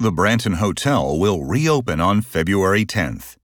The Branton Hotel will reopen on February 10th.